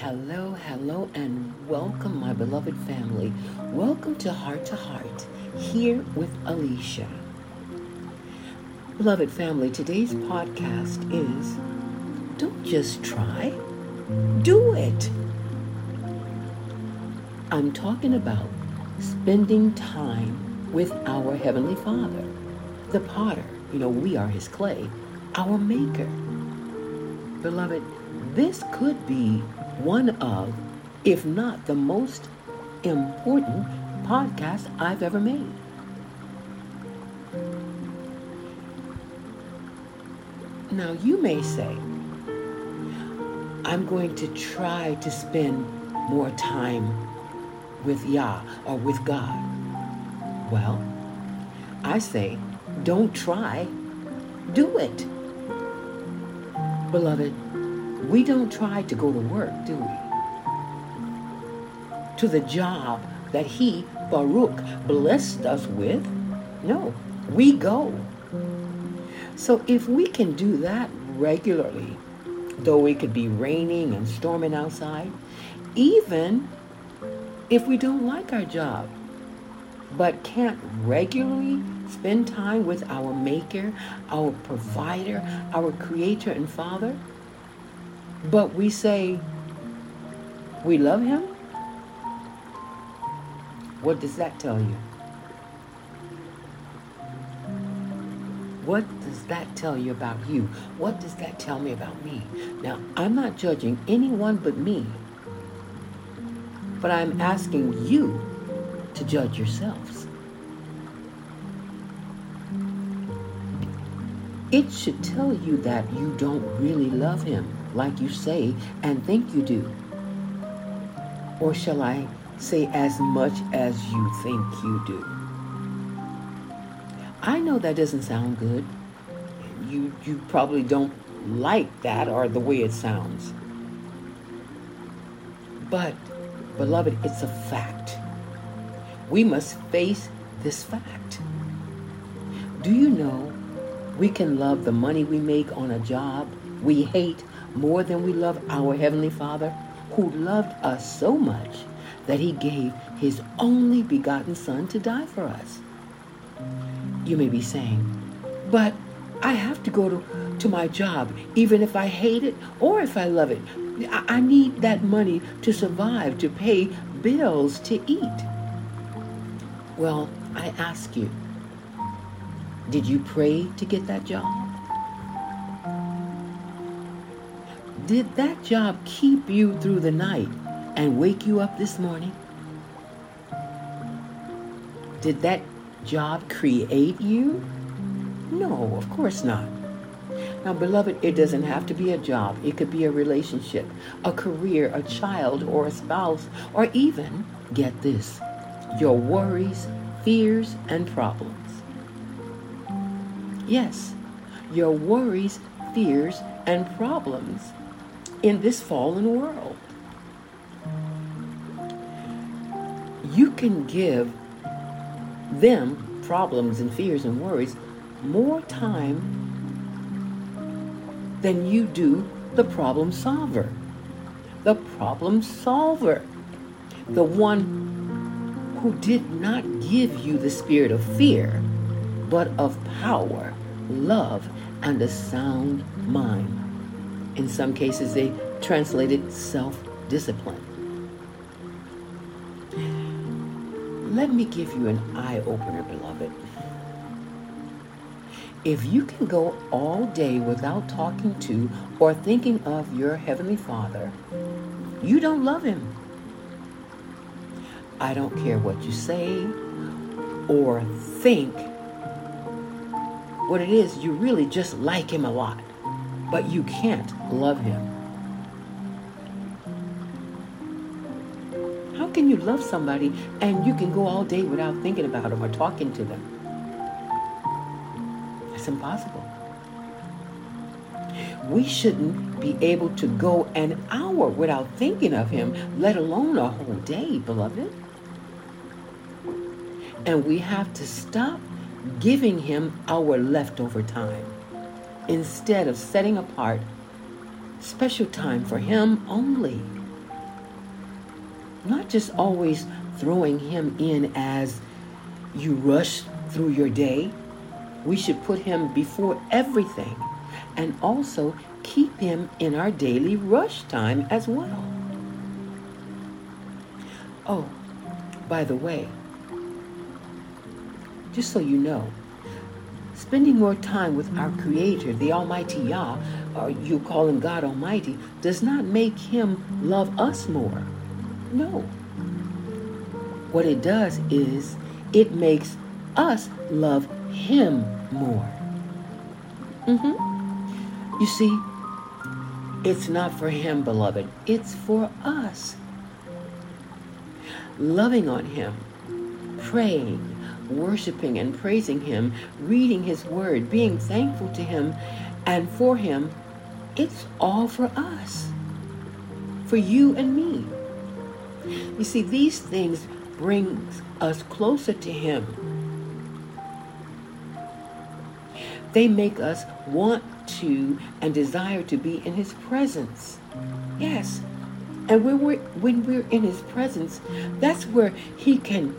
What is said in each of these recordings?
Hello, hello, and welcome, my beloved family. Welcome to Heart to Heart, here with Alicia. Beloved family, today's podcast is Don't Just Try, Do It. I'm talking about spending time with our Heavenly Father, the potter. You know, we are His clay, our Maker. Beloved, this could be one of, if not the most important podcast I've ever made. Now, you may say, I'm going to try to spend more time with Yah or with God. Well, I say, don't try, do it. Beloved, we don't try to go to work, do we? To the job that He, Baruch, blessed us with? No, we go. So if we can do that regularly, though it could be raining and storming outside, even if we don't like our job, but can't regularly spend time with our Maker, our Provider, our Creator and Father, but we say we love Him, what does that tell you? What does that tell you about you? What does that tell me about me? Now, I'm not judging anyone but me, but I'm asking you to judge yourselves. It should tell you that you don't really love him like you say and think you do. Or shall I say as much as you think you do? I know that doesn't sound good. You you probably don't like that or the way it sounds. But beloved, it's a fact. We must face this fact. Do you know we can love the money we make on a job we hate more than we love our Heavenly Father who loved us so much that He gave His only begotten Son to die for us? You may be saying, but I have to go to, to my job, even if I hate it or if I love it. I, I need that money to survive, to pay bills, to eat. Well, I ask you, did you pray to get that job? Did that job keep you through the night and wake you up this morning? Did that job create you? No, of course not. Now, beloved, it doesn't have to be a job. It could be a relationship, a career, a child, or a spouse, or even, get this, your worries, fears, and problems. Yes, your worries, fears, and problems in this fallen world. You can give them problems and fears and worries more time than you do the problem solver. The problem solver. The one who did not give you the spirit of fear, but of power, love, and a sound mind. In some cases, they translated self discipline. Let me give you an eye opener, beloved. If you can go all day without talking to or thinking of your Heavenly Father, you don't love Him. I don't care what you say or think. What it is, you really just like Him a lot, but you can't love Him. How can you love somebody and you can go all day without thinking about them or talking to them? It's impossible. We shouldn't be able to go an hour without thinking of Him, let alone a whole day, beloved. And we have to stop giving Him our leftover time instead of setting apart special time for Him only. not just always throwing him in as you rush through your day. We should put him before everything and also keep him in our daily rush time as well. Oh, by the way, just so you know, spending more time with our Creator, the Almighty Yah, or you call him God Almighty, does not make him love us more. No. What it does is it makes us love him more. Mm-hmm. You see, it's not for him, beloved. It's for us. Loving on him, praying, worshiping and praising him, reading his word, being thankful to him and for him, it's all for us. For you and me. You see, these things bring us closer to him. They make us want to and desire to be in his presence. Yes. And when we're, when we're in his presence, that's where he can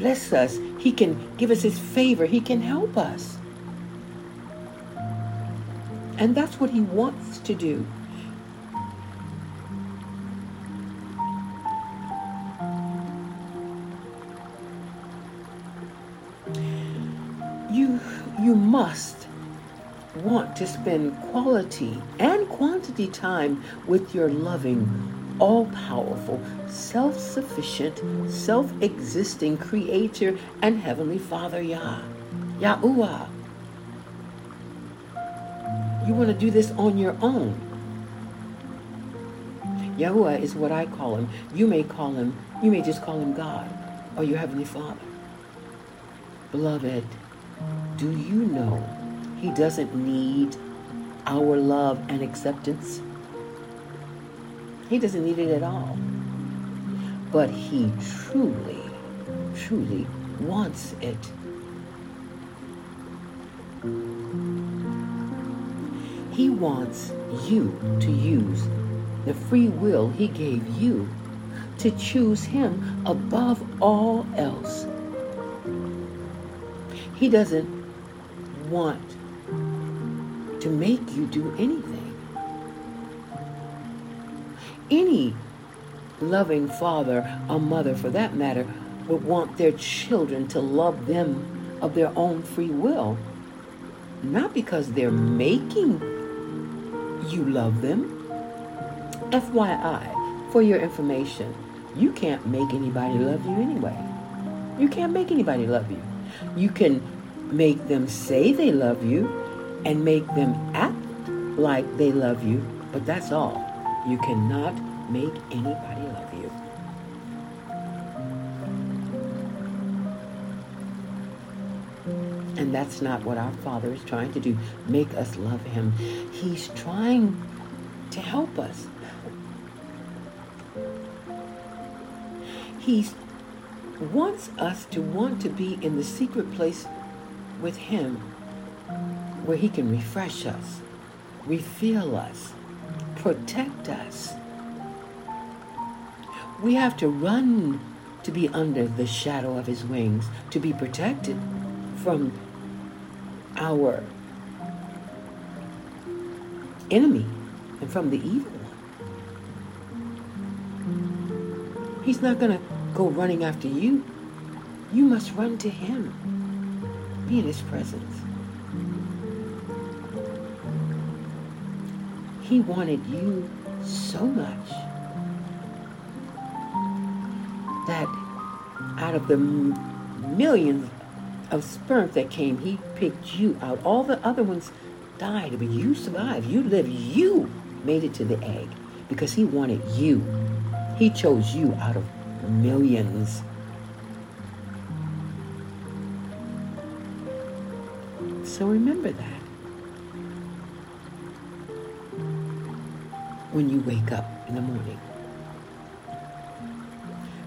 bless us. He can give us his favor. He can help us. And that's what he wants to do. You you must want to spend quality and quantity time with your loving, all powerful, self sufficient, self existing Creator and Heavenly Father Yah, Yahuwah. You want to do this on your own. Yahuwah is what I call him. You may call him, you may just call him God or your Heavenly Father. Beloved, do you know he doesn't need our love and acceptance? He doesn't need it at all. But he truly, truly wants it. He wants you to use the free will he gave you to choose him above all else. He doesn't want to make you do anything. Any loving father or mother, for that matter, would want their children to love them of their own free will, not because they're making you love them. FYI, for your information, you can't make anybody love you anyway. You can't make anybody love you. You can make them say they love you and make them act like they love you, but that's all. You cannot make anybody love you. And that's not what our Father is trying to do, make us love Him. He's trying to help us. He wants us to want to be in the secret place with Him where He can refresh us, refill us, protect us. We have to run to be under the shadow of His wings, to be protected from our enemy and from the evil one. He's not going to go running after you. You must run to Him. Be in His presence. He wanted you so much that out of the millions of sperm that came, he picked you out. All the other ones died, but you survived. You lived. You made it to the egg because he wanted you. He chose you out of millions. So remember that. When you wake up in the morning,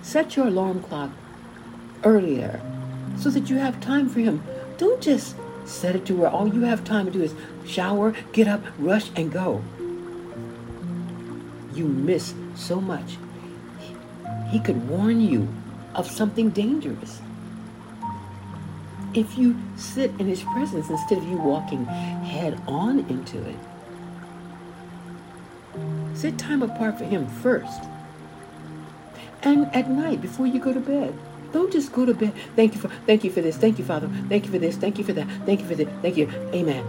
set your alarm clock earlier so that you have time for him. Don't just set it to where all you have time to do is shower, get up, rush, and go. You miss so much. He could warn you of something dangerous. If you sit in his presence instead of you walking head on into it, set time apart for him first. And at night before you go to bed, don't just go to bed. Thank you for thank you for this. Thank you, Father. Thank you for this. Thank you for that. Thank you for this. Thank you. Amen.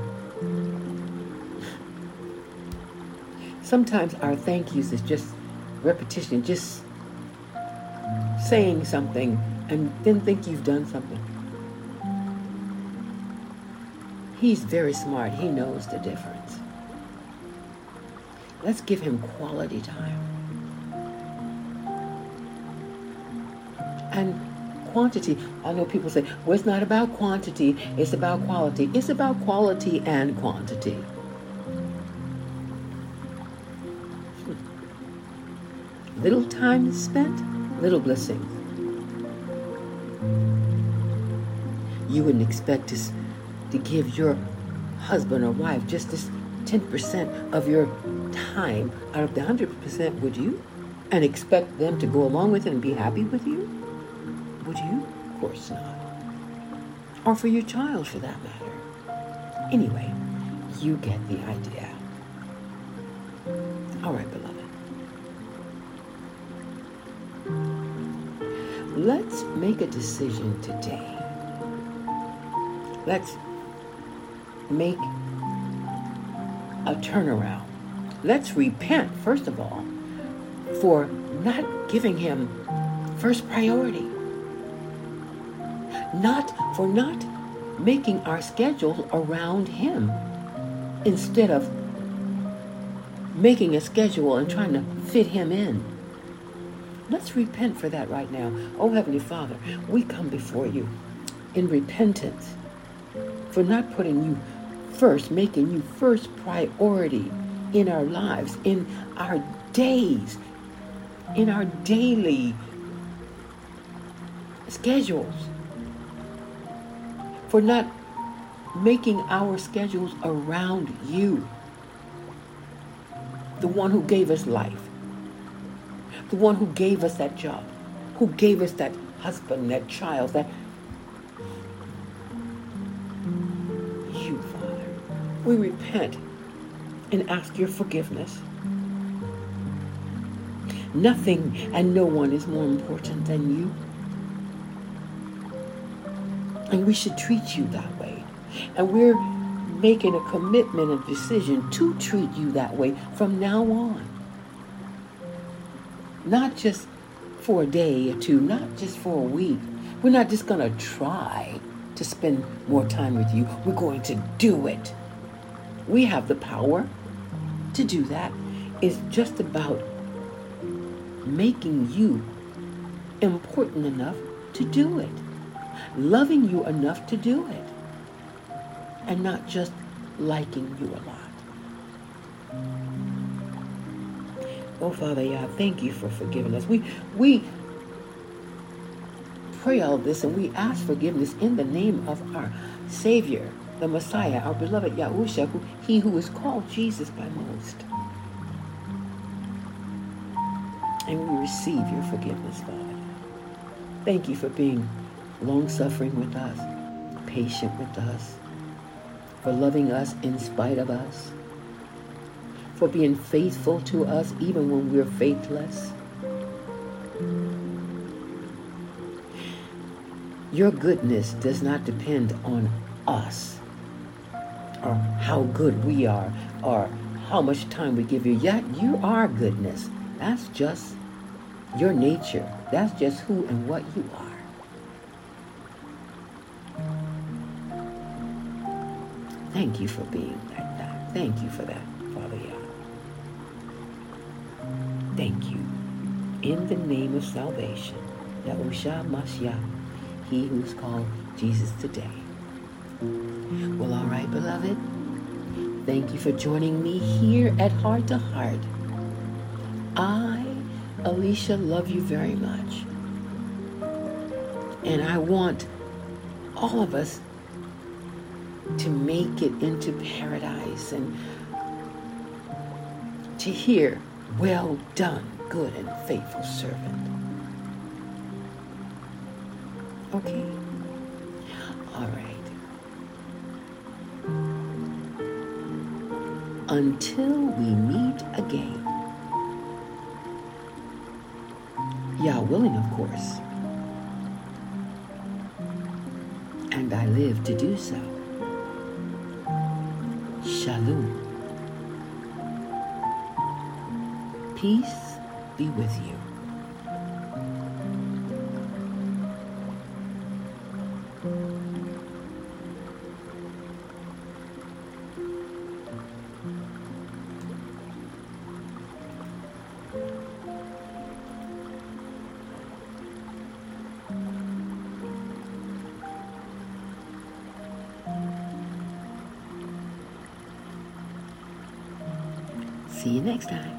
Sometimes our thank yous is just repetition, just saying something and then think you've done something. He's very smart. He knows the difference. Let's give him quality time. And quantity. I know people say, well, it's not about quantity, it's about quality. It's about quality and quantity. Hmm. Little time spent, little blessings. You wouldn't expect to, to give your husband or wife just this 10% of your time out of the 100%, would you? And expect them to go along with it and be happy with you? Would you? Of course not. Or for your child, for that matter. Anyway, you get the idea. All right, beloved. Let's make a decision today. Let's make a turnaround. Let's repent, first of all, for not giving him first priority not for not making our schedule around him instead of making a schedule and trying to fit him in. Let's repent for that right now. Oh, Heavenly Father, we come before you in repentance for not putting you first, making you first priority in our lives, in our days, in our daily schedules for not making our schedules around you. The one who gave us life, the one who gave us that job, who gave us that husband, that child, that We repent and ask your forgiveness. Nothing and no one is more important than you. And we should treat you that way. And we're making a commitment and decision to treat you that way from now on. Not just for a day or two, not just for a week. We're not just going to try to spend more time with you. We're going to do it. We have the power to do that. It's just about making you important enough to do it loving you enough to do it and not just liking you a lot. Oh, Father, yeah, thank you for forgiving us. We, we pray all this and we ask forgiveness in the name of our Savior, the Messiah, our beloved Yahusha, who, he who is called Jesus by most. And we receive your forgiveness, Father. Thank you for being long suffering with us, patient with us, for loving us in spite of us, for being faithful to us even when we're faithless. Your goodness does not depend on us or how good we are or how much time we give you. Yet you are goodness. That's just your nature. That's just who and what you are. Thank you for being like that. Thank you for that, Father God. Thank you. In the name of salvation, Yahusha Mashiach, he who is called Jesus today. Well, all right, beloved. Thank you for joining me here at Heart to Heart. I, Alicia, love you very much. And I want all of us to make it into paradise and to hear, well done, good and faithful servant. Okay? All right. Until we meet again. Yah willing, of course. And I live to do so. Shalom. Peace be with you. You next time.